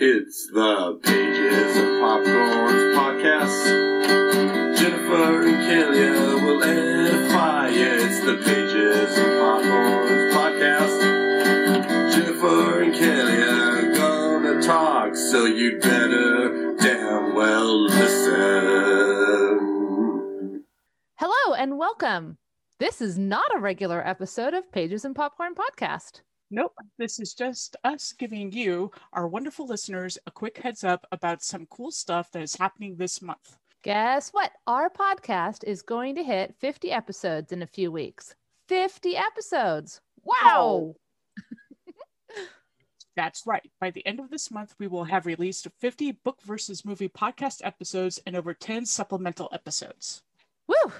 It's the Pages of Popcorns podcast. Jennifer and Kelia will edify. It's the Pages of Popcorns podcast. Jennifer and Kelia gonna talk, so you'd better damn well listen. Hello and welcome. This is not a regular episode of Pages and Popcorn Podcast. Nope, this is just us giving you, our wonderful listeners, a quick heads up about some cool stuff that is happening this month. Guess what? Our podcast is going to hit 50 episodes in a few weeks. 50 episodes. Wow. Oh. That's right. By the end of this month, we will have released 50 book versus movie podcast episodes and over 10 supplemental episodes. Woo!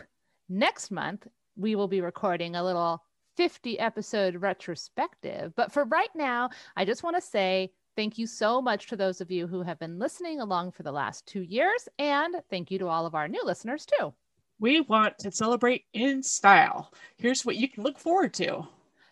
Next month, we will be recording a little 50 episode retrospective. But for right now, I just want to say thank you so much to those of you who have been listening along for the last two years. And thank you to all of our new listeners, too. We want to celebrate in style. Here's what you can look forward to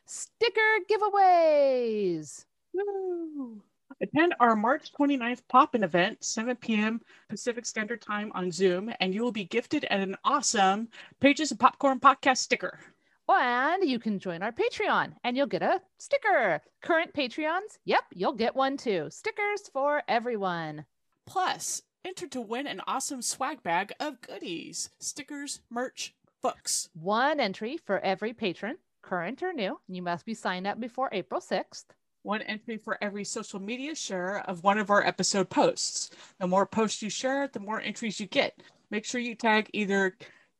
sticker giveaways. Woo! Attend our March 29th pop in event, 7 p.m. Pacific Standard Time on Zoom, and you will be gifted an awesome Pages of Popcorn podcast sticker. And you can join our Patreon and you'll get a sticker. Current Patreons, yep, you'll get one too. Stickers for everyone. Plus, enter to win an awesome swag bag of goodies stickers, merch, books. One entry for every patron, current or new. You must be signed up before April 6th. One entry for every social media share of one of our episode posts. The more posts you share, the more entries you get. Make sure you tag either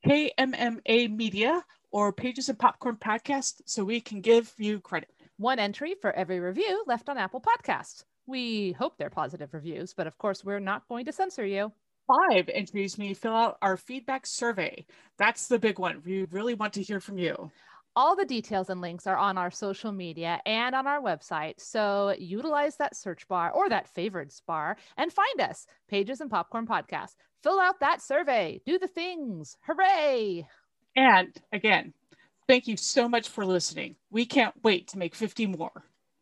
KMMA Media or Pages of Popcorn Podcast so we can give you credit. One entry for every review left on Apple Podcasts. We hope they're positive reviews, but of course, we're not going to censor you. Five entries you fill out our feedback survey. That's the big one. We really want to hear from you. All the details and links are on our social media and on our website. So utilize that search bar or that favorites bar and find us, Pages and Popcorn Podcast. Fill out that survey. Do the things. Hooray! And again, thank you so much for listening. We can't wait to make 50 more.